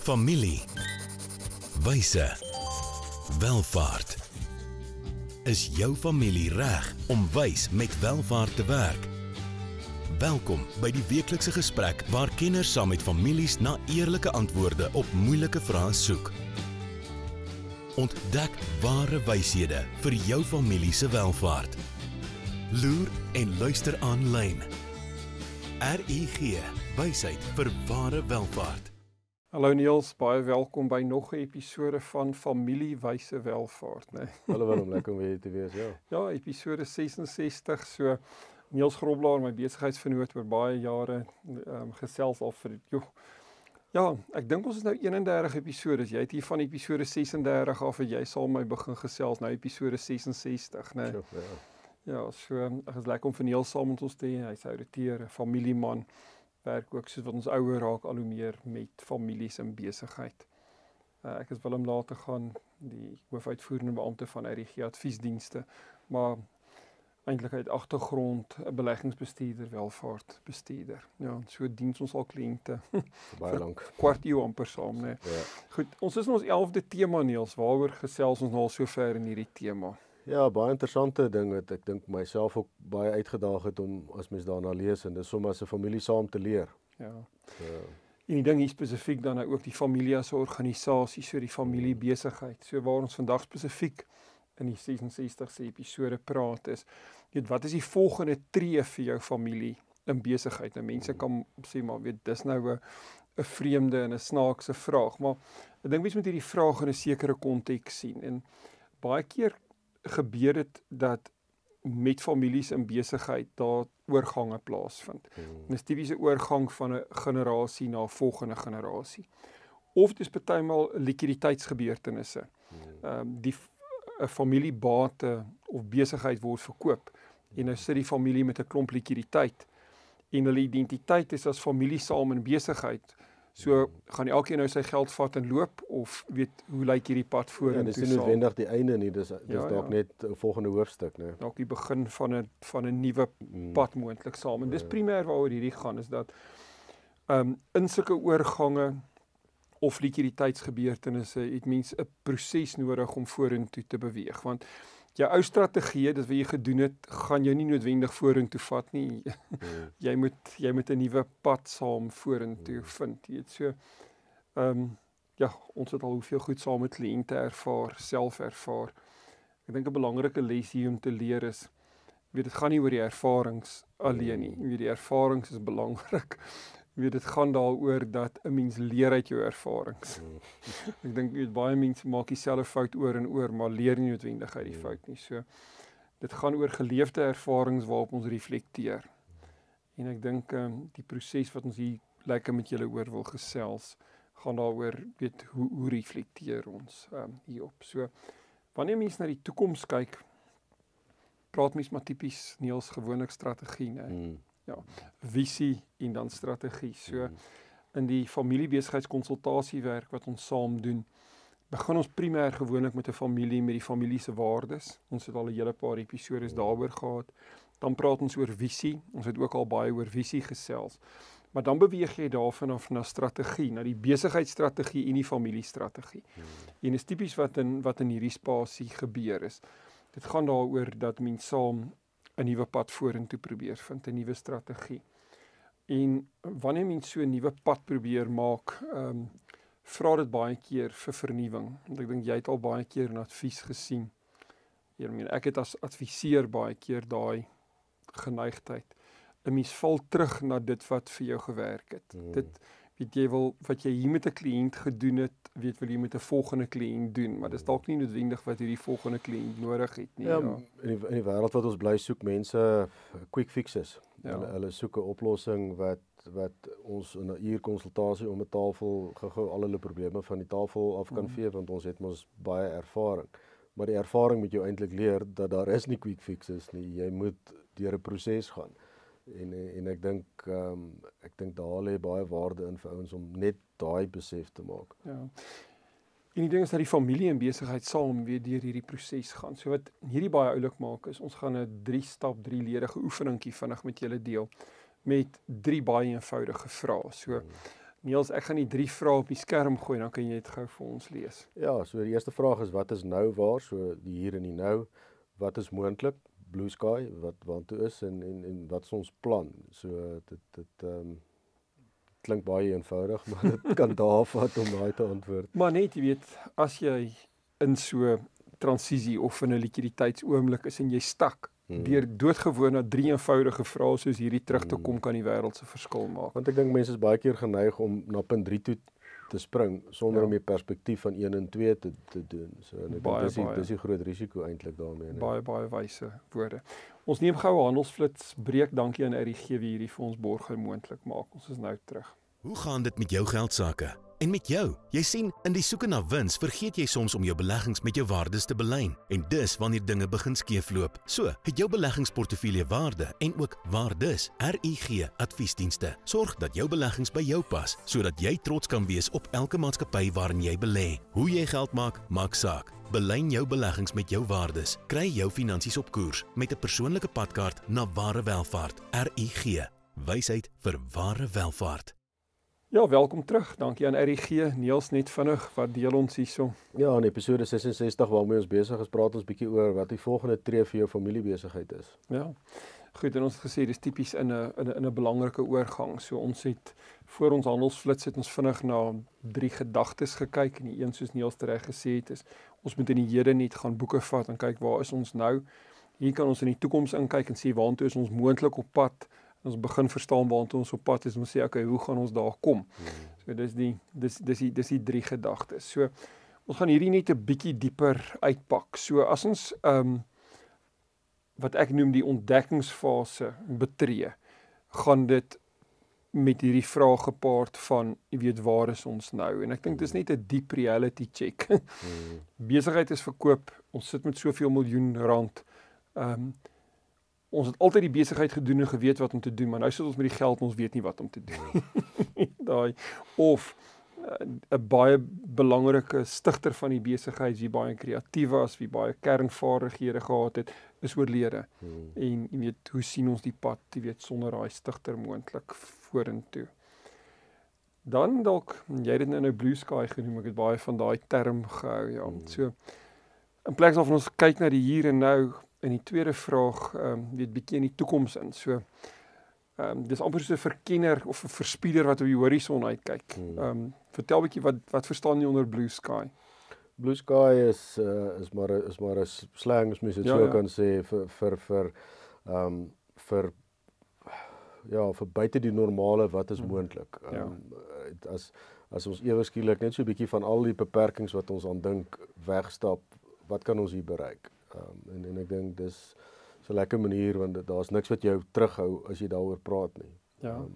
Familie. Wyse. Welvaart. Is jou familie reg om wys met welvaart te werk? Welkom by die weeklikse gesprek waar kenners saam met families na eerlike antwoorde op moeilike vrae soek. Ontdek ware wyshede vir jou familie se welvaart. Loer en luister aanlyn. RUG, wysheid vir ware welvaart. Hallo Niels, baie welkom by nog 'n episode van Familiewyse Welvaart, né? Nee. Hallo Willem, lekker om weer te wees, ja. Ja, episode 66. So Niels Groblaar, my besigheidsvernoot oor baie jare, ehm um, gesels al vir joh. Ja, ek dink ons is nou 31 episode. Jy het hier van episode 36 af en jy sal my begin gesels nou episode 66, né? Nee. Ja. Ja, so ek is lekker om vir Niels saam met ons te hê. Hy's ouditeur, 'n familieman werk ook soos wat ons ouer raak al hoe meer met families en besigheid. Uh, ek is Willem later gaan die hoofuitvoerende beampte van RG Adviesdienste, maar eintlik uit agtergrond 'n beleggingsbestuurder, welvaartbestuurder. Ja, so diens ons al kliënte baie lank. Kwart eeu amper saam, né? Nee. Ja. Goed, ons is in ons 11de tema Niels, waaroor gesels ons nou al sover in hierdie tema? Ja, baie interessante ding wat ek dink myself ook baie uitgedaag het om as mens daarna lees en dis sommer as 'n familie saam te leer. Ja. Ja. En die ding hier spesifiek dan nou ook die familie as 'n organisasie, so die familie besigheid. So waar ons vandag spesifiek in die 66ste episode praat is, weet wat is die volgende tree vir jou familie in besigheid? Nou mense kan sê maar weet dis nou 'n 'n vreemde en 'n snaakse vraag, maar ek dink mense moet hierdie vraag in 'n sekere konteks sien en baie keer gebeur dit dat met families in besigheid daar oorgange plaasvind. Hmm. Dis tipiese oorgang van 'n generasie na 'n volgende generasie. Of dis partymal likwiditeitsgebeurtenisse. Hmm. Ehm um, die 'n familiebate of besigheid word verkoop en nou sit die familie met 'n klomp likwiditeit en hulle identiteit is as familie saam in besigheid. So gaan elkeen nou sy geld vat en loop of weet hoe lyk hierdie pad vorentoe? Ja, dis nie noodwendig die einde nie, dis dis ja, dalk ja. net 'n volgende hoofstuk, né? Dalk die begin van 'n van 'n nuwe mm. pad moontlik saam. En dis ja. primêr waaroor hierdie gaan is dat ehm um, in sulke oorgange of likwiditeitsgebeurtenisse, dit mens 'n proses nodig om vorentoe te beweeg want jou ou strategie, dit wat jy gedoen het, gaan jou nie noodwendig vorentoe vat nie. Hmm. jy moet jy moet 'n nuwe pad saam vorentoe hmm. vind. Jy weet so ehm um, ja, ons het al hoeveel goed saam met kliënte ervaar, self ervaar. Ek dink 'n belangrike les hier om te leer is weet dit gaan nie oor die ervarings alleen nie. Jy weet die ervarings is belangrik weet dit gaan daaroor dat 'n mens leer uit jou ervarings. Mm. ek dink weet baie mense maak dieselfde fout oor en oor, maar leer nie noodwendig uit die mm. fout nie. So dit gaan oor geleefde ervarings waarop ons reflekteer. En ek dink ehm um, die proses wat ons hier lekker met julle oor wil gesels, gaan daaroor weet hoe hoe reflekteer ons ehm um, hierop. So wanneer mense na die toekoms kyk, praat mens maar tipies Niels gewoonlik strategie, né? Mm ja, visie en dan strategie. So mhm. in die familiebesigheidskonsultasiewerk wat ons saam doen, begin ons primêr gewoonlik met 'n familie met die familie se waardes. Ons het al 'n hele paar episode mhm. daaroor gehad. Dan praat ons oor visie. Ons het ook al baie oor visie gesels. Maar dan beweeg jy daarvan af na strategie, na die besigheidsstrategie en die familiestrategie. Hmm. En is tipies wat in wat in hierdie spasie gebeur is. Dit gaan daaroor dat mens saam 'n nuwe pad vorentoe probeer vind, 'n nuwe strategie. En wanneer mens so 'n nuwe pad probeer maak, ehm um, vra dit baie keer vir vernuwing. Want ek dink jy het al baie keer 'n advies gesien. Hier meen ek het as adviseur baie keer daai geneigtheid. 'n Mens val terug na dit wat vir jou gewerk het. Hmm. Dit weet jy wil wat jy hier met 'n kliënt gedoen het, weet wil jy met 'n volgende kliënt doen, maar dis dalk nie noodwendig wat hierdie volgende kliënt nodig het nie. Ja, ja. in die in die wêreld wat ons bly soek mense quick fixes. Ja. Hulle hulle soek 'n oplossing wat wat ons in 'n uur konsultasie om 'n tafel gou-gou al hulle probleme van die tafel af kan mm. vee want ons het mos baie ervaring. Maar die ervaring moet jou eintlik leer dat daar is nie quick fixes nie. Jy moet deur 'n proses gaan en en ek dink ehm um, ek dink daar lê baie waarde in vir ouens om net daai besef te maak. Ja. En die ding is dat die familie en besigheid saam weer deur hierdie proses gaan. So wat hierdie baie oulik maak is ons gaan 'n 3 stap 3 ledige oefeningkie vinnig met julle deel met drie baie eenvoudige vrae. So hmm. Niels, ek gaan die drie vrae op die skerm gooi, dan kan jy dit gou vir ons lees. Ja, so die eerste vraag is wat is nou waar? So die hier en die nou. Wat is moontlik? Blue sky, wat waantoe is en en en wat is ons plan? So dit dit ehm um, klink baie eenvoudig, maar dit kan daar vat om daai te antwoord. Maar net jy weet, as jy in so transisie of in 'n likwiditeitsoomblik is en jy stak hmm. deur doodgewoon na drie eenvoudige vrae soos hierdie terug te hmm. kom kan die wêreld se verskil maak. Want ek dink mense is baie keer geneig om na punt 3 toe te spring sonder ja. om die perspektief van 1 en 2 te te doen. So en ek dink dis die, dis die groot risiko eintlik daarmee. Nee. Baie baie wyse woorde. Ons neem gou 'n handelsflits breek. Dankie aan RGG wie hierdie vir ons borg moontlik maak. Ons is nou terug. Hoe gaan dit met jou geld sake? En met jou, jy sien, in die soeke na wins, vergeet jy soms om jou beleggings met jou waardes te belyn. En dis wanneer dinge begin skeefloop. So, het jou beleggingsportefeulje waarde en ook waardes. RUG Adviesdienste sorg dat jou beleggings by jou pas, sodat jy trots kan wees op elke maatskappy waarin jy belê. Hoe jy geld maak, maak saak. Belyn jou beleggings met jou waardes. Kry jou finansies op koers met 'n persoonlike padkaart na ware welvaart. RUG. Wysheid vir ware welvaart. Ja, welkom terug. Dankie aan RG Niels net vinnig wat deel ons hierso. Ja, in episode 66 waarmee ons besig is, praat ons bietjie oor wat die volgende tree vir jou familiebesigheid is. Ja. Goed, en ons het gesê dis tipies in 'n in 'n in 'n belangrike oorgang. So ons het voor ons handelsflits het ons vinnig na drie gedagtes gekyk en die een soos Niels reg gesê het is ons moet in die hede net gaan boeke vat en kyk waar is ons nou? Hier kan ons in die toekoms inkyk en sê waantoe is ons moontlik op pad? Ons begin verstaan waartoe ons op pad is om sê okay, hoe gaan ons daar kom? Hmm. So dis die dis dis die dis die drie gedagtes. So ons gaan hierdie net 'n bietjie dieper uitpak. So as ons ehm um, wat ek noem die ontdekkingsfase betree, gaan dit met hierdie vraag gepaard van jy weet waar is ons nou en ek dink dis net 'n deep reality check. Hmm. Besigheid is verkoop. Ons sit met soveel miljoen rand. Ehm um, ons het altyd die besigheid gedoen en geweet wat om te doen, maar nou sit ons met die geld en ons weet nie wat om te doen nie. Daai of eh, 'n uh, baie belangrike stigter van die besigheid, wie baie kreatief was, wie baie kernvaardighede gehad het, is oorlede. Hmm. En jy weet, hoe sien ons die pad, jy weet, sonder daai stigter moontlik vorentoe. Dan dalk jy het dit nou nou blue sky genoem, ek het baie van daai term gehou, ja. Hmm. So in plaas van ons kyk na die hier en nou, in die tweede vraag ehm um, weet bietjie in die toekoms in. So ehm um, dis amper so 'n verkenner of 'n verspieder wat op die horison uitkyk. Hmm. Ehm um, vertel bietjie wat wat verstaan jy onder blue sky? Blue sky is uh, is maar is maar 'n slang as mens dit ja, so ja. kan sê vir vir vir ehm um, vir ja, vir buite die normale wat is hmm. moontlik. Ehm um, ja. as as ons ewe skielik net so 'n bietjie van al die beperkings wat ons aan dink wegstap, wat kan ons hier bereik? Ehm um, en en ek dink dis so 'n lekker manier want daar's niks wat jou terughou as jy daaroor praat nie. Ja. Um,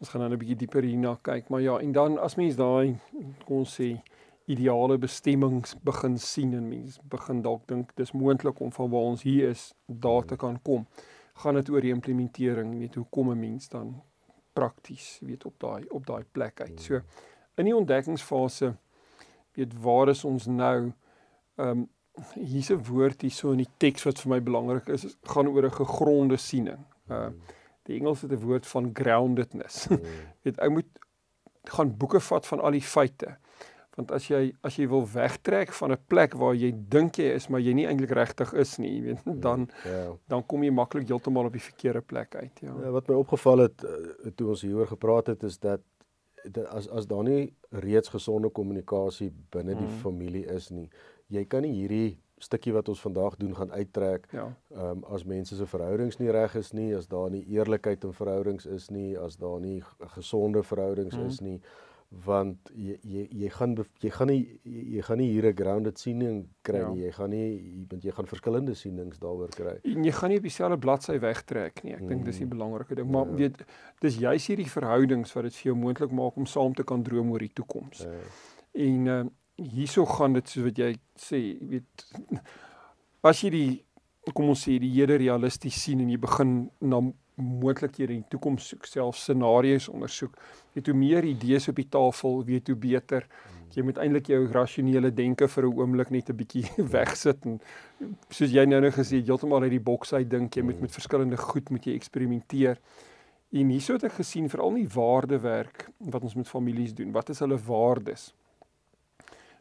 ons gaan nou 'n bietjie dieper hierna kyk, maar ja, en dan as mens daai kom ons sê ideale bestemmings begin sien en mens begin dalk dink dis moontlik om van waar ons hier is daar te kan kom. Gaan dit oor die implementering, weet hoe kom 'n mens dan prakties, weet op daai op daai plek uit. So in die ontdekkingsfase weet waar is ons nou? Ehm um, hier's 'n woord hierso in die teks wat vir my belangrik is, is gaan oor 'n gegronde siening. Uh die Engels het 'n woord van groundedness. Mm. Weet ou moet gaan boeke vat van al die feite. Want as jy as jy wil wegtrek van 'n plek waar jy dink jy is maar jy nie eintlik regtig is nie, weet dan yeah. Ja. dan kom jy maklik heeltemal op die verkeerde plek uit, ja. ja wat my opgeval het uh, toe ons hieroor gepraat het is dat as as daar nie reeds gesonde kommunikasie binne die mm. familie is nie, jy kan nie hierdie stukkie wat ons vandag doen gaan uittrek. Ja. Ehm um, as mense se verhoudings nie reg is nie, as daar nie eerlikheid in verhoudings is nie, as daar nie gesonde verhoudings mm. is nie, want jy jy jy gaan jy gaan nie jy gaan nie hier 'n grounded siening kry ja. nie. Jy gaan nie jy want jy gaan verskillende sienings daaroor kry. En jy gaan nie op dieselfde bladsy wegtrek nie. Ek mm. dink dis die belangrike ding. Maar ja. weet dis juist hierdie verhoudings wat dit vir jou moontlik maak om saam te kan droom oor die toekoms. Ja. En ehm uh, hierso gaan dit soos wat jy sê, jy weet as jy die kom ons sê die hele realisties sien en jy begin na moontlikhede in die toekoms soek, self scenario's ondersoek, weet hoe meer idees op die tafel, weet hoe beter. Jy moet eintlik jou rasionele denke vir 'n oomblik net 'n bietjie wegsit en soos jy nou nou gesê, heeltemal uit die boks uit dink, jy moet met verskillende goed moet jy eksperimenteer. En hierso het ek gesien veral nie waardewerk wat ons met families doen. Wat is hulle waardes?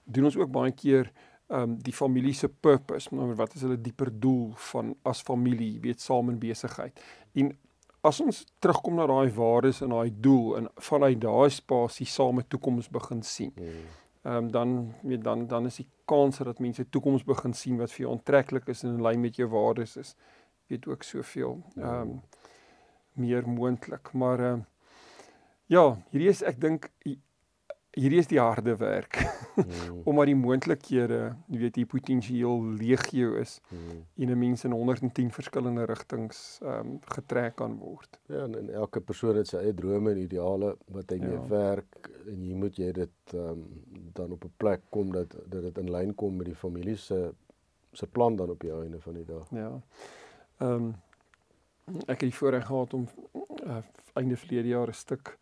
Doen ons ook baie keer ehm um, die familie se purpose, maar wat is hulle dieper doel van as familie, weet saam in besigheid. En as ons terugkom na daai waardes en daai doel en vanuit daai spasie saam 'n toekoms begin sien. Hmm. Ehm um, dan weet dan dan is die kans dat mense toekoms begin sien wat vir jou aantreklik is en in lyn met jou waardes is, weet ook soveel ehm um, meer moontlik. Maar ehm uh, ja, hierdie is ek dink hierdie is die harde werk. Mm. Omdat die moontlikhede, jy weet, die potensiaal legio is mm. en 'n mens in 110 verskillende rigtings ehm um, getrek kan word. Ja, en, en elke persoon het sy eie drome en ideale wat hy mee ja. werk en jy moet jy dit ehm um, dan op 'n plek kom dat dat dit in lyn kom met die familie se se plan dan op die einde van die dag. Ja. Ehm um, ek het die voorreg gehad om uh, einde verlede jaar 'n stuk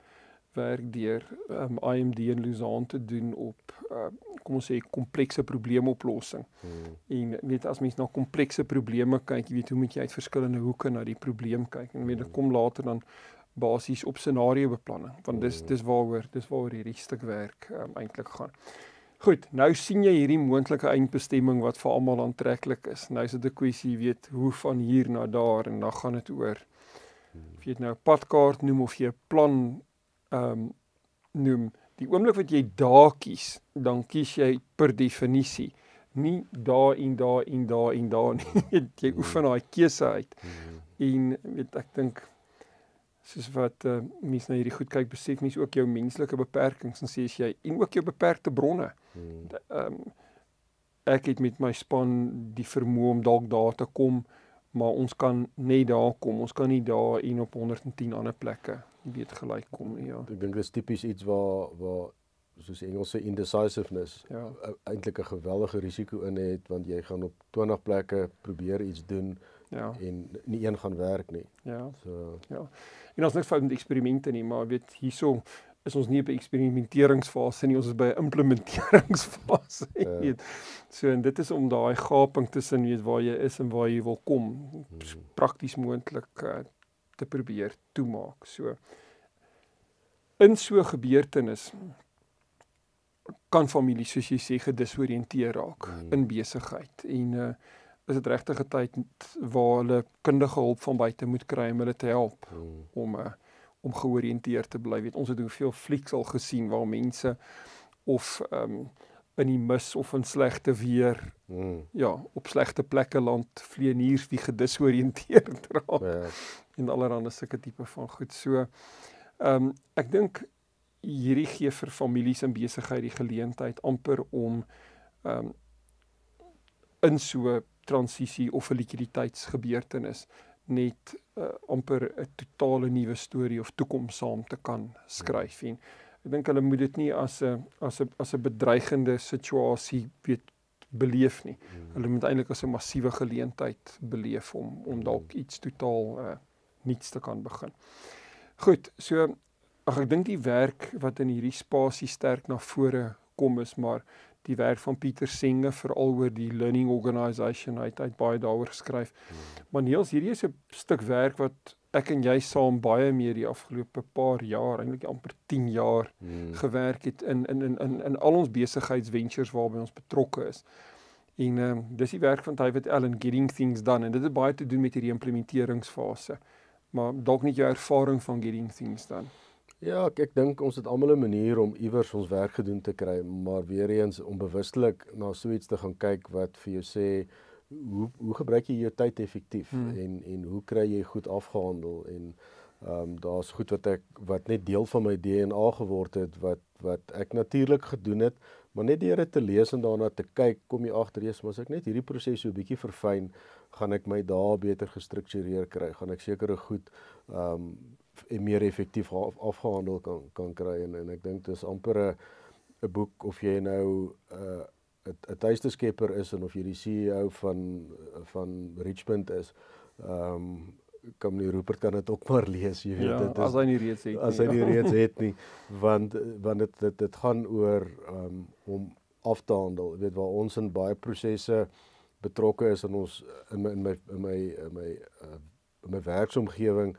werk deur um, IMD in Lausanne te doen op uh, kom ons sê komplekse probleemoplossing. Hmm. En net as mens na komplekse probleme kyk, jy weet hoe moet jy uit verskillende hoeke na die probleem kyk en weet dit hmm. kom later dan basies op scenario beplanning want dis hmm. dis waaroor dis waaroor hierdie stuk werk um, eintlik gaan. Goed, nou sien jy hierdie moontlike eindbestemming wat vir almal aantreklik is. Nou is dit 'n kwessie, weet, hoe van hier na daar en dan gaan dit oor of jy dit nou 'n padkaart noem of jy 'n plan ehm um, noem die oomblik wat jy daar kies, dan kies jy per definisie nie daar en daar en daar en daar nie. jy oefen daai keuse uit. En weet ek dink soos wat uh, mense na hierdie goed kyk, besef mense ook jou menslike beperkings en sê as jy en ook jou beperkte bronne. Ehm um, ek het met my span die vermoë om dalk daar te kom, maar ons kan net daar kom. Ons kan nie daar en op 110 ander plekke jy weet gelyk kom nie, ja. Ek dink dit is tipies iets waar waar soos Engelse indecisiveness ja. eintlik 'n geweldige risiko in het want jy gaan op 20 plekke probeer iets doen ja. en nie een gaan werk nie. Ja. So ja. En ons niks fout met eksperimente nie, maar weet hierso is ons nie 'n eksperimenteringsfase nie, ons is by 'n implementeringsfase. Ja. So en dit is om daai gaping tussen weet waar jy is en waar jy wil kom hmm. prakties moontlik uh, te probeer toemaak. So in so gebeurtenis kan familie soos jy sê gedisoriënteer raak mm. in besigheid en uh is dit regtig 'n tyd waar hulle kundige hulp van buite moet kry om hulle te help mm. om uh om georiënteerd te bly. Weet ons het hoeveel flieks al gesien waar mense of um in die mis of in slegte weer mm. ja, op slegte plekke land vleeniers wie gedisoriënteerd raak. Ja en allerlei sulke tipe van goed. So ehm um, ek dink hierdie gee vir families en besigheid die geleentheid amper om ehm um, in so transisie of 'n likwiditeitsgebeurtenis net uh, amper 'n totale nuwe storie of toekoms saam te kan skryf en ek dink hulle moet dit nie as 'n as 'n as 'n bedreigende situasie weet beleef nie. Hmm. Hulle moet eintlik as 'n massiewe geleentheid beleef om om dalk iets totaal uh, niets te kan begin. Goed, so ag ek dink die werk wat in hierdie spasie sterk na vore kom is maar die werk van Pieter Senge veral oor die learning organisation hy het baie daaroor geskryf. Hmm. Maar Niels, hierdie is 'n stuk werk wat ek en jy saam baie meer die afgelope paar jaar, eintlik amper 10 jaar hmm. gewerk het in in in in in al ons besigheidsventures waarby ons betrokke is. En ehm um, dis die werk van David Allen Getting Things Done en dit het baie te doen met hierdie implementeringsfase maar dalk nie jou ervaring van getting things dan. Ja, ek, ek dink ons het almal 'n manier om iewers ons werk gedoen te kry, maar weer eens om bewustelik na so iets te gaan kyk wat vir jou sê hoe hoe gebruik jy jou tyd effektief hmm. en en hoe kry jy goed afgehandel en ehm um, daar's goed wat ek wat net deel van my DNA geword het wat wat ek natuurlik gedoen het maar net deur dit te lees en daarna te kyk kom jy agter eers maar as ek net hierdie proses so 'n bietjie verfyn gaan ek my dae beter gestruktureer kry, gaan ek sekere goed ehm um, meer effektief af, afgehandel kan kan kry en en ek dink dis amper 'n 'n boek of jy nou 'n uh, 'n tuisteskepper is en of jy die CEO van van Richmond is. Ehm um, kom nie Rupert kan dit ook maar lees, jy weet ja, dit is as hy nie reeds het nie. As hy nie reeds het nie, want want dit dit dit gaan oor um, om af te handel, jy weet waar ons in baie prosesse betrokke is in ons in my in my in my in my, uh, in my werksomgewing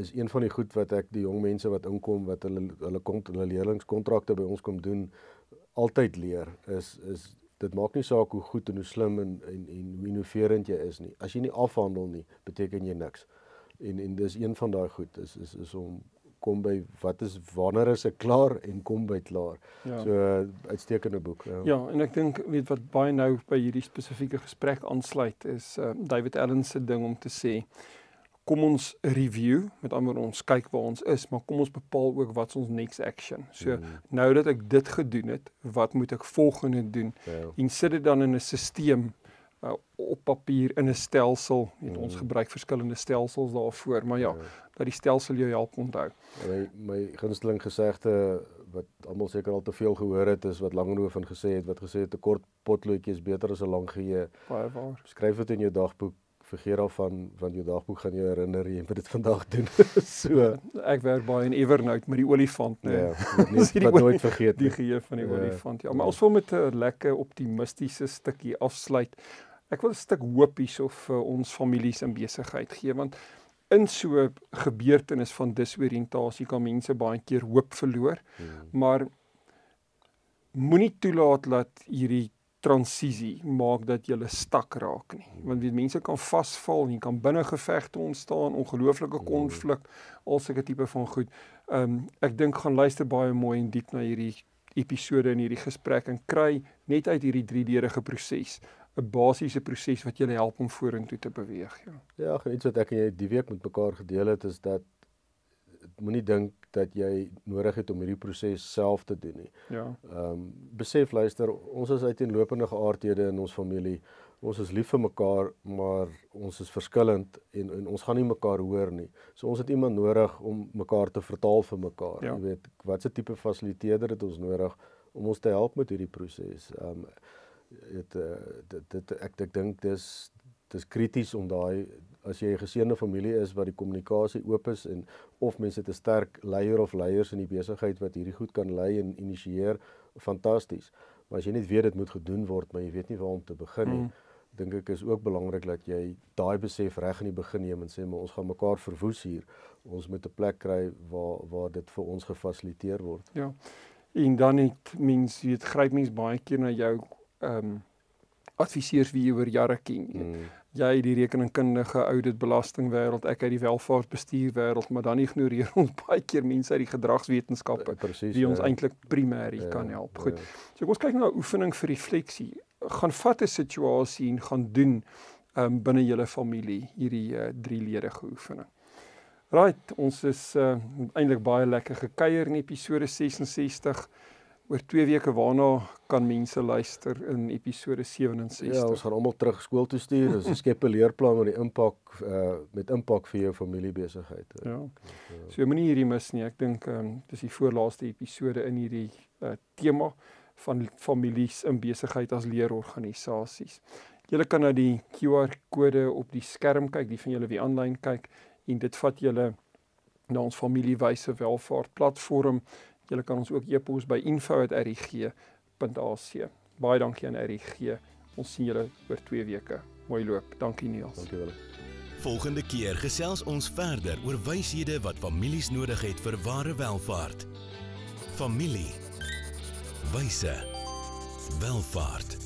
is een van die goed wat ek die jong mense wat inkom wat hulle hulle kom hulle leerlingskontrakte by ons kom doen altyd leer is is dit maak nie saak hoe goed en hoe slim en en, en hoe innoverend jy is nie. As jy nie afhandel nie, beteken jy niks. En en dis een van daai goed is is is om kom by wat is wanneer is ek klaar en kom by klaar. Ja. So uitstekende boek. Ja. ja, en ek dink weet wat baie nou by hierdie spesifieke gesprek aansluit is uh, David Allen se ding om te sê kom ons review met ander ons kyk waar ons is maar kom ons bepaal ook wat ons next action so mm. nou dat ek dit gedoen het wat moet ek volgende doen ja. en sit dit dan in 'n stelsel uh, op papier in 'n stelsel. Mm. Ons gebruik verskillende stelsels daarvoor, maar ja, ja, dat die stelsel jou help onthou. My my gunsteling gesegde wat almal seker al te veel gehoor het is wat Langehoven gesê het wat gesê het 'n kort potloodjie is beter as 'n lang geheue. Baie waar. Skryf dit in jou dagboek vergeet daarvan want jou dagboek gaan jou herinner jy moet dit vandag doen. so ek werk baie in Evernote met die olifant nê. Ja, nie wat nooit vergeet die geheue van die ja, olifant. Ja, maar ons wil met 'n lekker optimistiese stukkie afsluit ek wil 'n stuk hoop hierso vir ons families in besigheid gee want in so 'n gebeurtenis van disoriëntasie kan mense baie keer hoop verloor. Hmm. Maar moenie toelaat dat hierdie transisie maak dat jy stak raak nie. Want weet mense kan vasval, jy kan binne gevegte ontstaan, ongelooflike hmm. konflik, al sulke tipe van goed. Ehm um, ek dink gaan luister baie mooi en diep na hierdie episode en hierdie gesprek en kry net uit hierdie drie deurige proses 'n basiese proses wat julle help om vorentoe te beweeg, ja. Ja, iets wat ek en jy die week met mekaar gedeel het is dat moenie dink dat jy nodig het om hierdie proses self te doen nie. Ja. Ehm um, besef luister, ons is uiteenlopende geaardhede in ons familie. Ons is lief vir mekaar, maar ons is verskillend en en ons gaan nie mekaar hoor nie. So ons het iemand nodig om mekaar te vertaal vir mekaar. Ja. Jy weet, watse tipe fasiliteerder het ons nodig om ons te help met hierdie proses? Ehm um, dit dit, dit ek ek dink dis dis krities om daai as jy 'n geseënde familie is wat die kommunikasie oop is en of mense 'n sterk leier of leiers in die besigheid wat hierdie goed kan lei en initieer fantasties. Maar as jy net weet dit moet gedoen word maar jy weet nie waar om te begin nie mm. dink ek is ook belangrik dat jy daai besef reg in die begin neem en sê maar ons gaan mekaar verwoes hier. Ons moet 'n plek kry waar waar dit vir ons gefasiliteer word. Ja. En dan het mens weet gryp mens baie keer na jou ehm um, adviseurs wie jy oor jare ken. Mm. Jy die rekeningkundige audit belasting wêreld, ek uit die welvaartbestuur wêreld, maar dan ignoreer ons baie keer mense uit die gedragswetenskappe uh, wie ons ja. eintlik primêr ja, kan help. Goed. Ja. So kom ons kyk na 'n oefening vir refleksie. Gaan vat 'n situasie en gaan doen um, binne julle familie hierdie uh, drie ledige oefening. Right, ons is uh, eintlik baie lekker gekuier in episode 66 oor 2 weke waarna kan mense luister in episode 67. Ja, ons gaan almal terug skool toe stuur. Ons skep 'n leerplan met die impak uh met impak vir jou familiebesigheid. Ja. So jy moenie hierdie mis nie. Ek dink ehm um, dis die voorlaaste episode in hierdie uh tema van families in besigheid as leerorganisasies. Julle kan na die QR kode op die skerm kyk, die van julle wie aanlyn kyk en dit vat julle na ons familiewyse welvaart platform Julle kan ons ook e-pos by info@rg.ac. Baie dankie aan RG. Ons sien julle oor 2 weke. Mooi loop. Dankie Niels. Dankie wel. Volgende keer gesels ons verder oor wyshede wat families nodig het vir ware welvaart. Familie. Wyse. Welvaart.